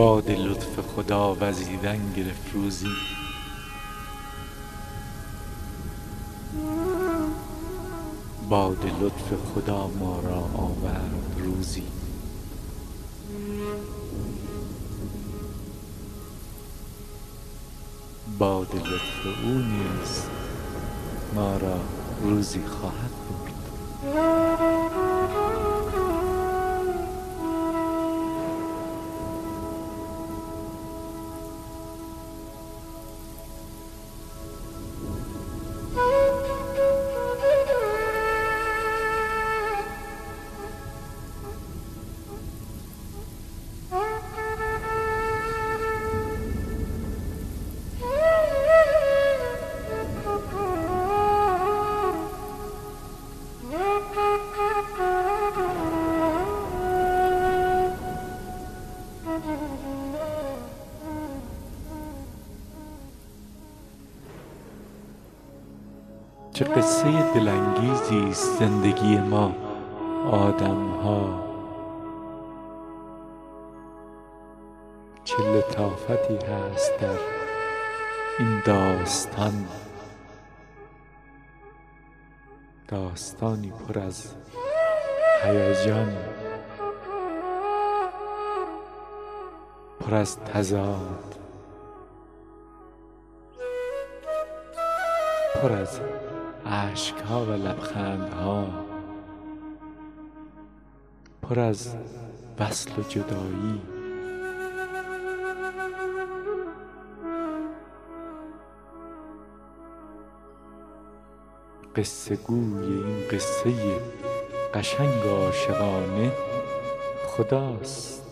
باد لطف خدا وزیدن گرفت روزی. باد لطف خدا ما را آورد روزی. باد لطف او نیز ما را روزی خواهد برد. چه قصه دلانگیزی زندگی ما آدم ها چه لطافتی هست در این داستان. داستانی پر از هیجان پر از تضاد پر از اشکها و لبخندها پر از وصل و جدایی. قصه گوی این قصه قشنگ عاشقانه خداست.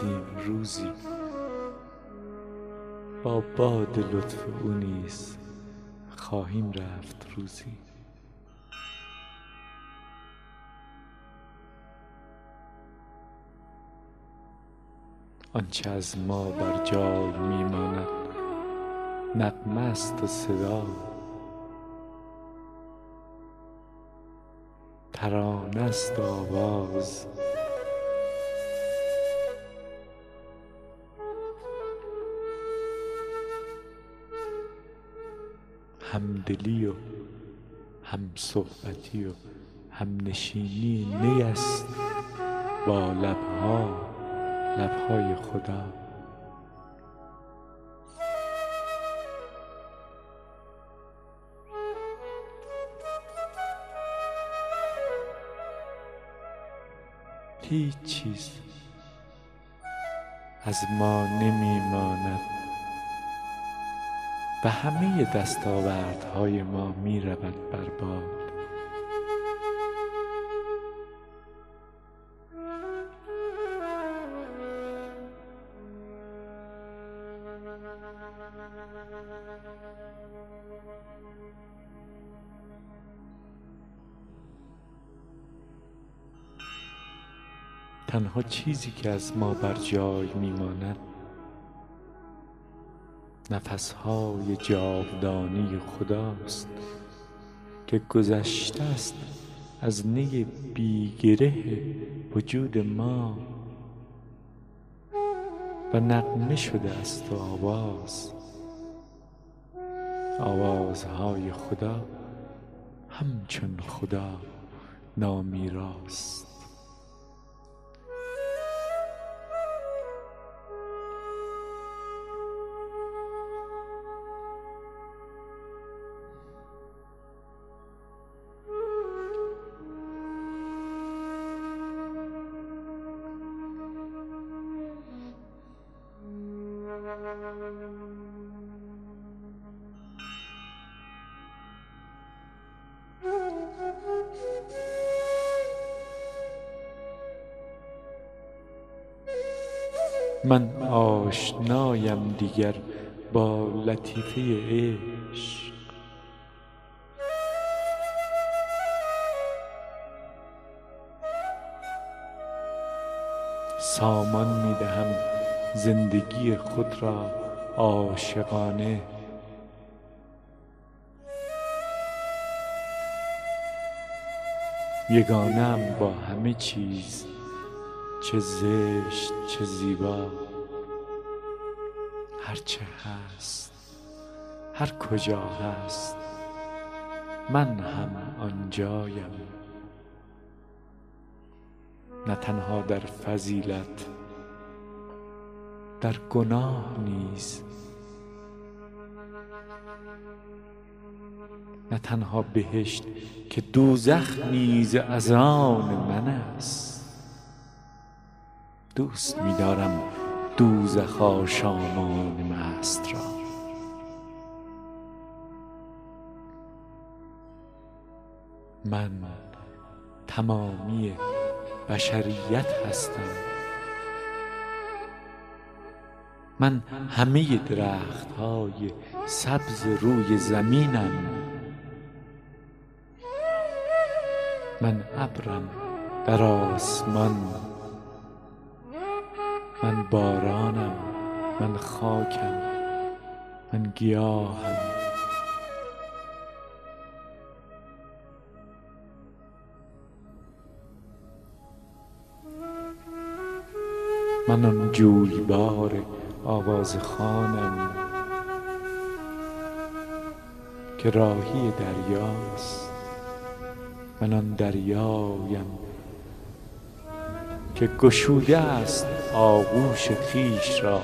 آمدیم روزی. با باد لطف او نیز خواهیم رفت روزی. آنچه از ما بر جای می ماند نغمه است و صدا. ترانه است آواز همدلی و همصحبتی و همنشینی نی است با لبها لبهای خدا. هیچ چیز از ما نمی ماند و همه دستاوردهای ما می رود بر باد. تنها چیزی که از ما بر جای می ماند نفسهای جاودانی خداست که گذشته است از نی بی گره وجود ما و نغمه شده است و آواز آوازهای خدا همچون خدا نامیراست آشنایم دیگر با لطیفه عشق. سامان می دهم زندگی خود را عاشقانه. یگانم با همه چیز چه زشت چه زیبا. هرچه هست هر کجا هست من هم آنجایم. نه تنها در فضیلت در گناه نیز نه تنها بهشت که دوزخ نیز از آن من است. دوست می‌دارم دوزخ آشامان مست را. من تمامی بشریت هستم. من همه درخت های سبز روی زمینم. من ابرم در آسمان. من بارانم من خاکم من گیاهم. من آن جویبار آوازخوانم که راهی دریاست. من آن دریایم که گشوده است. آغوش خویش را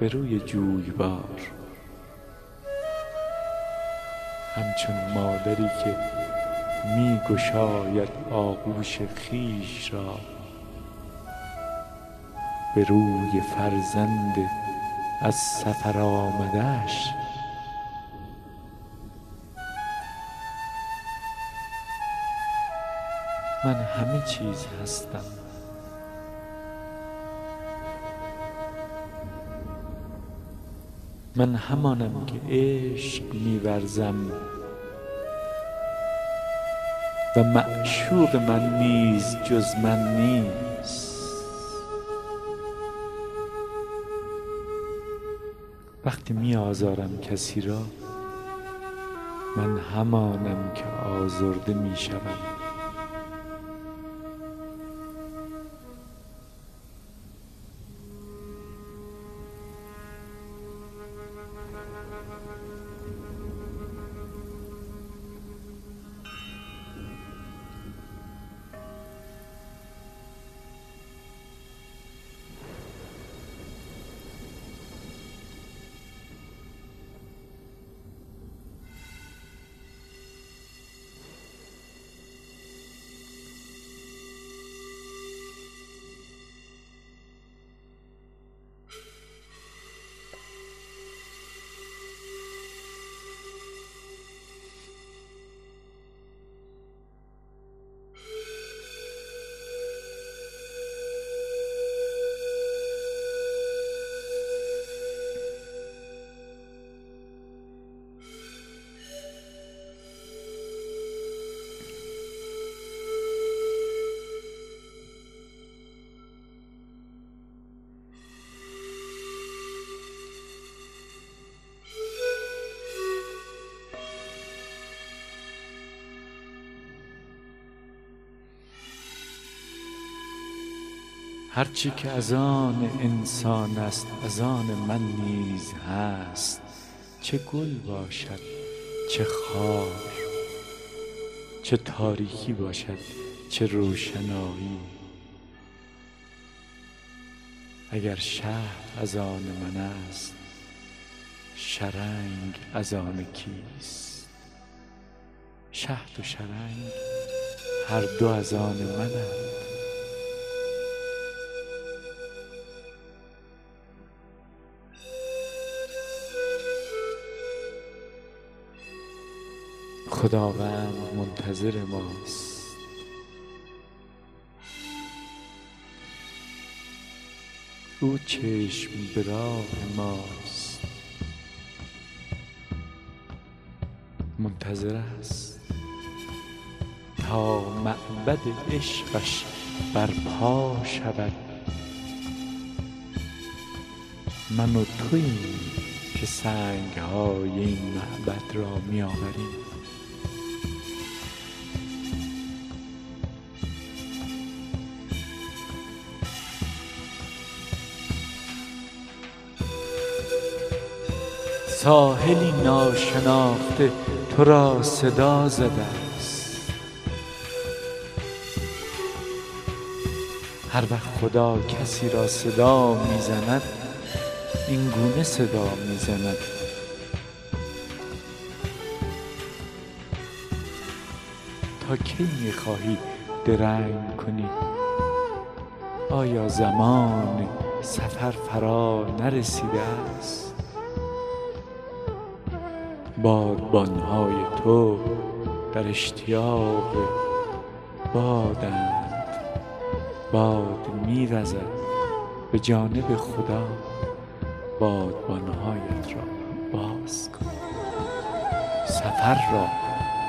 به روی جویبار همچون مادری که می گشاید آغوش خویش را به روی فرزند از سفر آمدهش من همه چیز هستم. من همانم که عشق می‌ورزم و معشوق من نیز جز من نیست. وقتی می آزارم کسی را من همانم که آزرده می شوم هرچه که از آن انسان است از آن من نیز هست. چه گل باشد چه خار چه تاریکی باشد چه روشنایی. اگر شهد از آن من است شرنگ از آن کیست؟ شهد و شرنگ هر دو از آن منند خداوند منتظر ماست. او چشم به ماست. منتظر است. تا معبد عشقش برپا شود. من و توییم که سنگ های این معبد را می آوریم ساحلی ناشناخته تو را صدا زده است. هر وقت خدا کسی را صدا می زند این گونه صدا می زند تا کی می خواهی درنگ کنی؟ آیا زمان سفر فرا نرسیده است؟ بادبانهای تو در اشتیاق بادند. باد میرزد به جانب خدا. بادبانهایت را باز کن. سفر را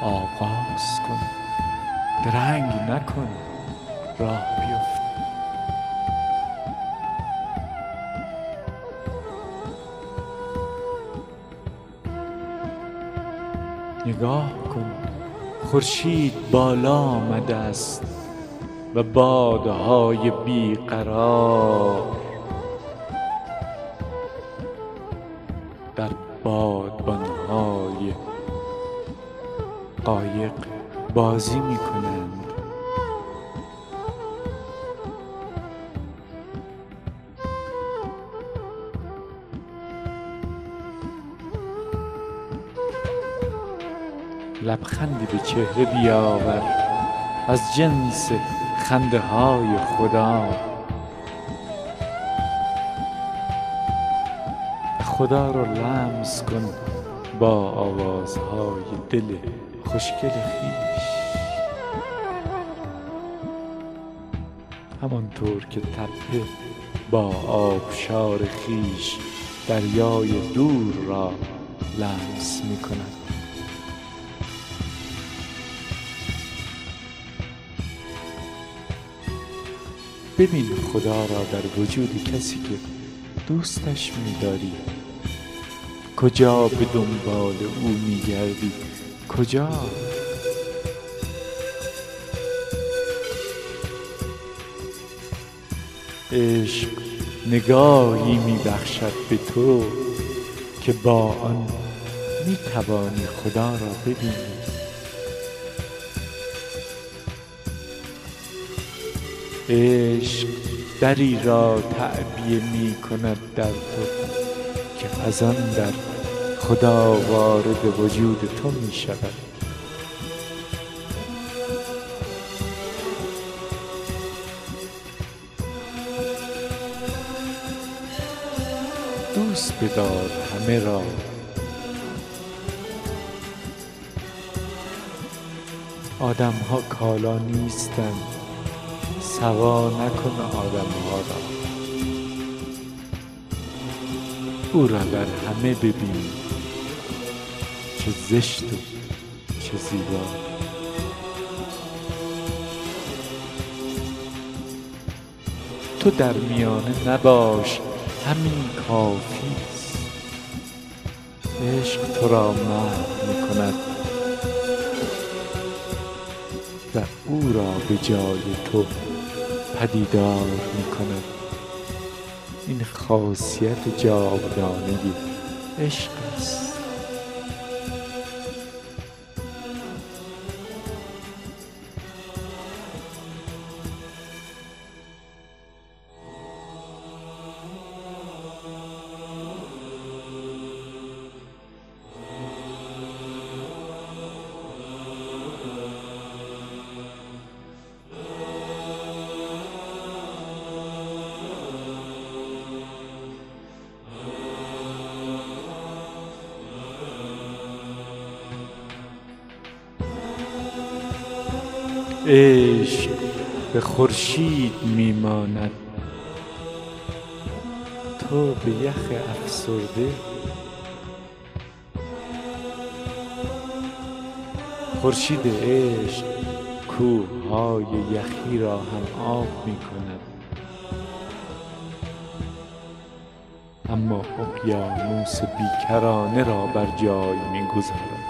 آغاز کن. درنگ نکن. راه بیفت نگاه کن. خورشید بالا آمده است و بادهای بیقرار. لبخندی به چهره بیاور. از جنس خنده های خدا. خدا را لمس کن با آوازهای دل خوشگل خویش همانطور که تپه با آبشار خویش دریای دور را لمس می کند ببین خدا را در وجود کسی که دوستش می‌داری. کجا به دنبال او می‌گردی؟ کجا؟ عشق نگاهی می‌بخشد به تو که با آن می‌توانی خدا را ببینی. عشق دری را تعبیه می کند در تو که از آن در خدا وارد وجود تو می شود. دوست بدار همه را. آدم ها کالا نیستند. سوا نکن آدم ها را. او را در همه ببین چه زشت و چه زیبا. تو در میانه نباش همین کافی عشق تو را محو می کند و او را به جای تو پدیدار می کند این خاصیت جاودانه عشق است. خورشید می ماند تو به یخ افسرده. خورشید عشق کوههای یخی را هم آب می کند اما اقیانوس بیکرانه را بر جای می‌گذارد.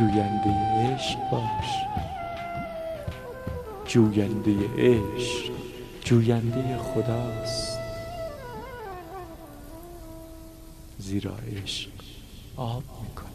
جوینده عشق باش. جوینده عشق جوینده خداست. زیرا عشق آب می‌کند.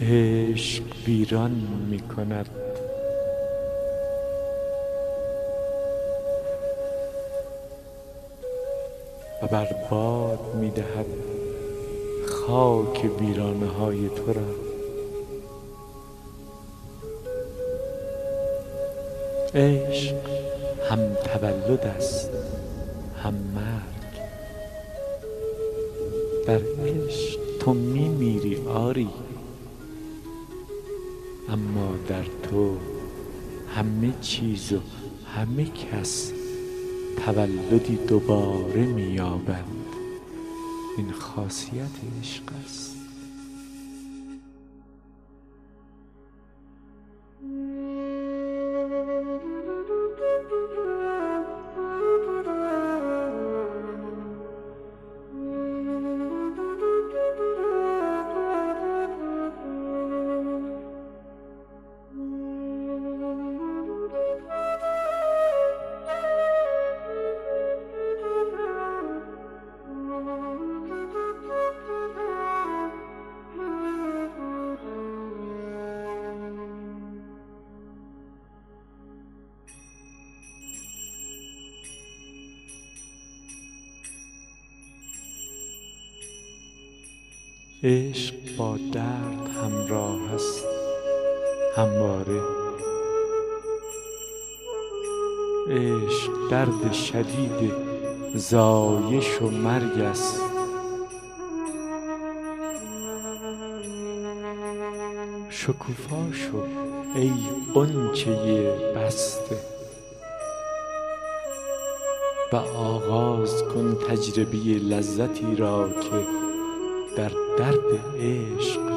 عشق ویران می کند و بر می دهد خاک ویرانه های تو را. عشق هم تولد است هم مرگ. در عشق تو می میری آری. چیز و همه کس تولدی دوباره مییابند این خاصیت عشق است. عشق با درد همراه است. همواره. عشق درد شدید زایش و مرگ است. شکوفا شو ای غنچه بسته و آغاز کن تجربه لذتی را که در درد عشق.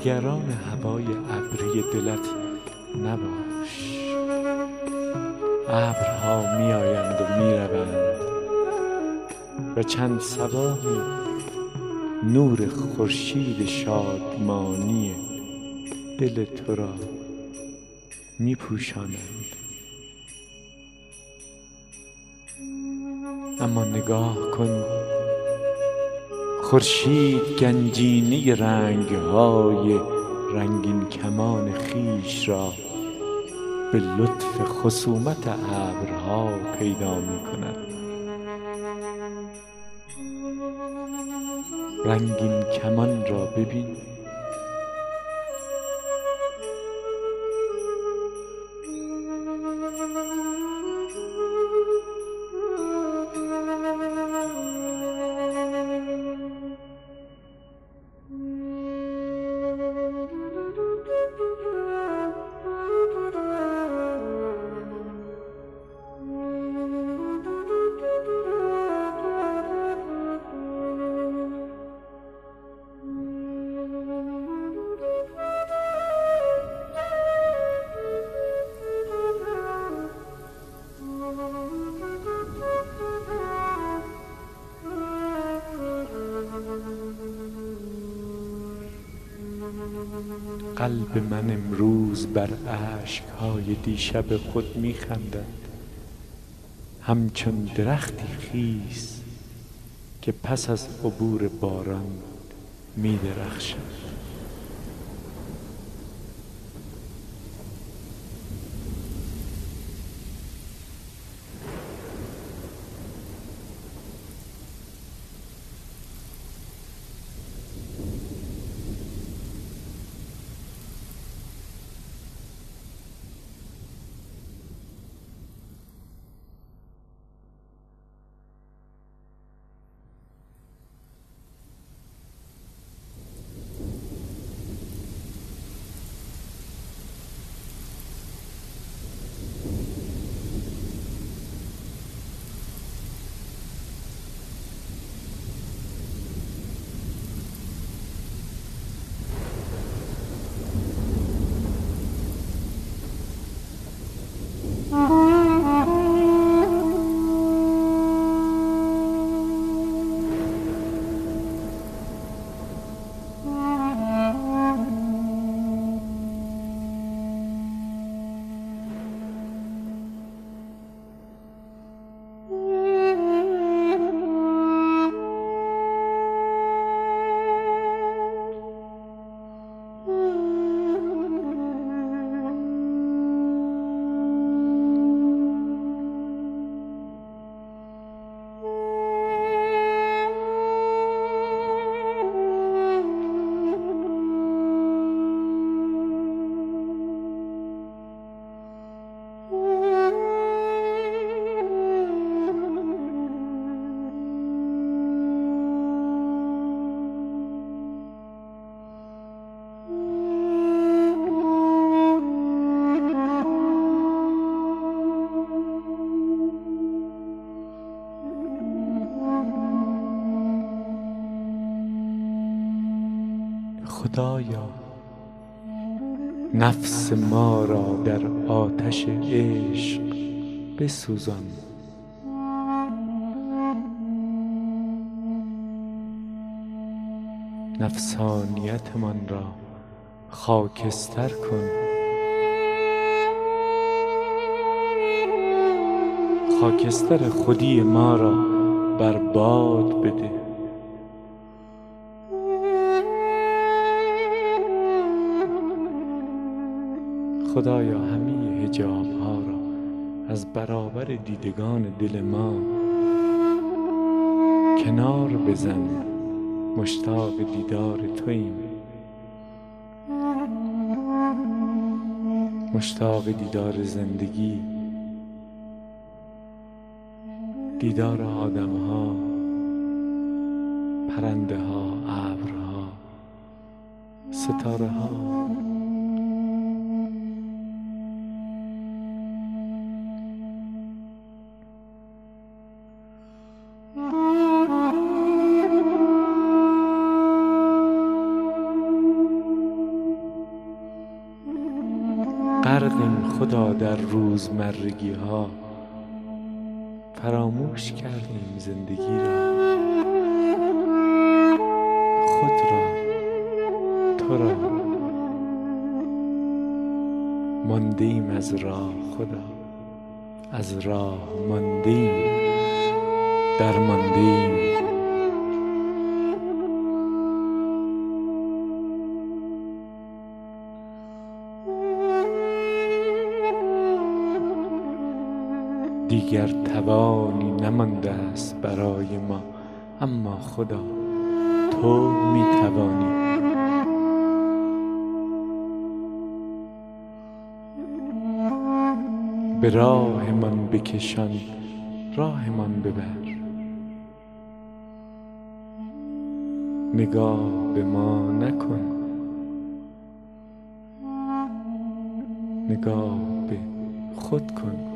نگران هوای ابری دلت نباش. ابرها می آیند و می روند و چند صباحی نور خورشید شادمانی دل تو را می پوشانند اما نگاه کن خورشید گنجینه رنگ های رنگین کمان خویش را به لطف خصومت ابرها پیدا می کند رنگین کمان را ببین. قلب من امروز بر های دیشب خود می خندد. همچون درختی خیس که پس از عبور باران می خدایا نفس ما را در آتش عشق بسوزان. نفسانیتمان را خاکستر کن. خاکستر خودی ما را بر باد بده. خدایا همه هجاب ها را از برابر دیدگان دل ما کنار بزن. مشتاق دیدار تویم مشتاق دیدار زندگی. دیدار آدم ها پرنده ها ابرها ستاره ها در روزمرگی ها فراموش کردیم زندگی را. خود را تو را. ماندیم از راه خدا از راه ماندیم در ماندیم دیگر توانی نمانده است برای ما. اما خدا تو می توانی به راهمان بکشان راهمان ببر. نگاه به ما نکن. نگاه به خود کن.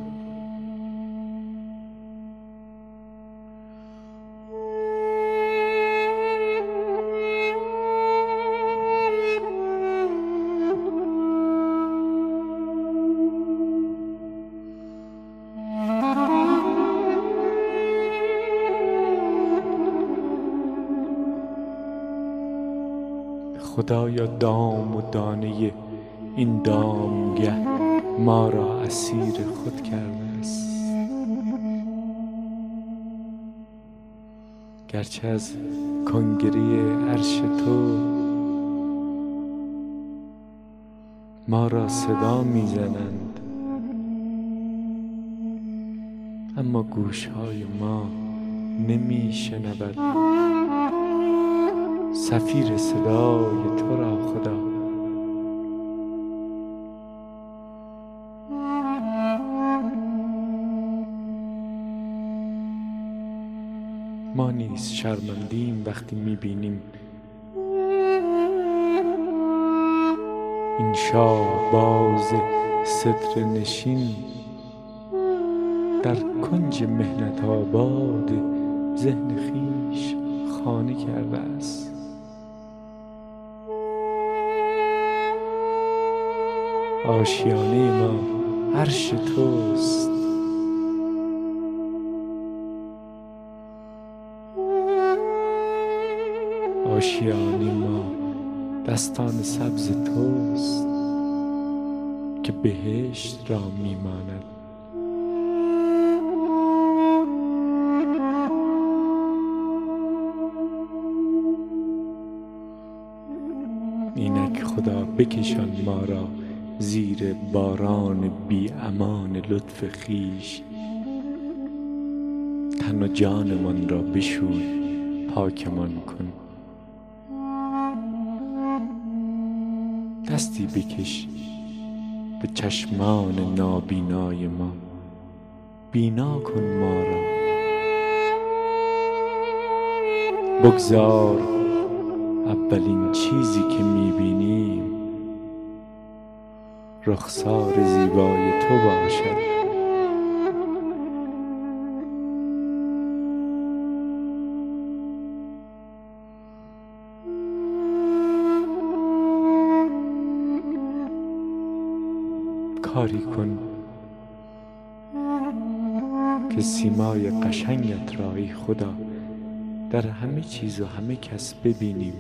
خدایا دام و دانه این دامگه ما را اسیر خود کرده است. گرچه از کنگری عرش تو ما را صدا می‌زنند اما گوشهای ما نمی شنود سفیر صدای تو را خدا. ما نیز شرمندیم وقتی می‌بینیم این شاه باز صدر نشین در کنج مهنت آباد ذهن خیش خانه کرده است. آشیانه ما عرش توست. آشیانه ما دستان سبز توست که بهشت را میماند. اینک خدا بکشان ما را. زیر باران بی امان لطف خیش تن و جانمان را بشوی پاکمان کن. دستی بکش به چشمان نابینای ما. بینا کن ما را. بگذار اولین چیزی که می‌بینیم رخسار زیبای تو باشد. کاری کن که سیمای قشنگت را ای خدا در همه چیز و همه کس ببینیم.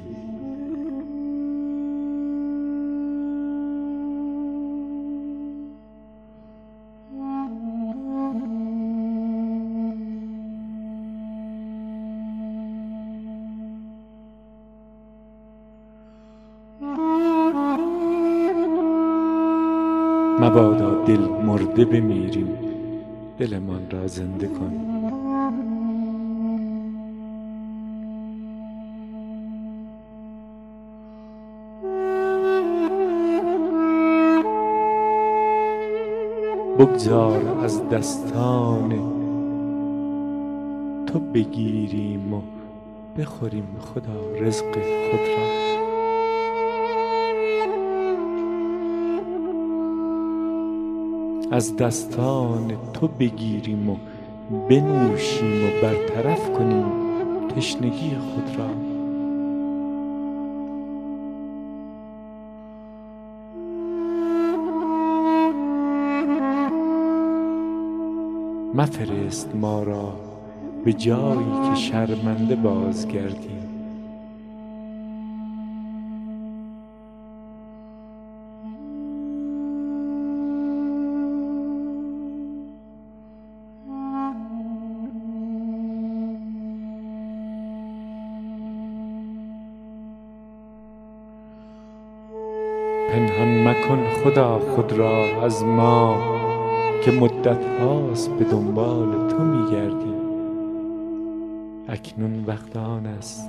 مرده بمیریم. دلمان را زنده کن. بگذار از دستان تو بگیریم و بخوریم خدا رزق خود را. از دستان تو بگیریم و بنوشیم و برطرف کنیم تشنگی خود را. مفرست ما را به جایی که شرمنده بازگردیم. خدا خود را از ما که مدت هاست به دنبال تو میگردیم اکنون وقت آن است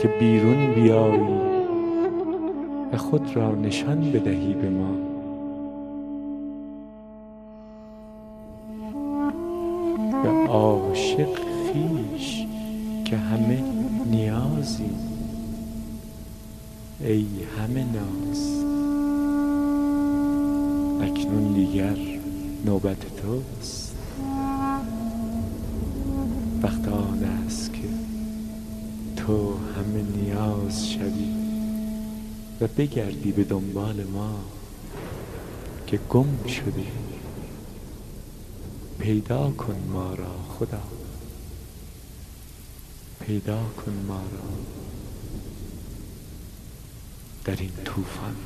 که بیرون بیایی و خود را نشان بدهی به ما. و عاشق خویش که همه نیازی ای همه ناز. اکنون دیگر نوبت توست. وقت آن است که تو همه نیاز شوی و بگردی به دنبال ما که گم شده پیدا کن ما را خدا. پیدا کن ما را. در این طوفان.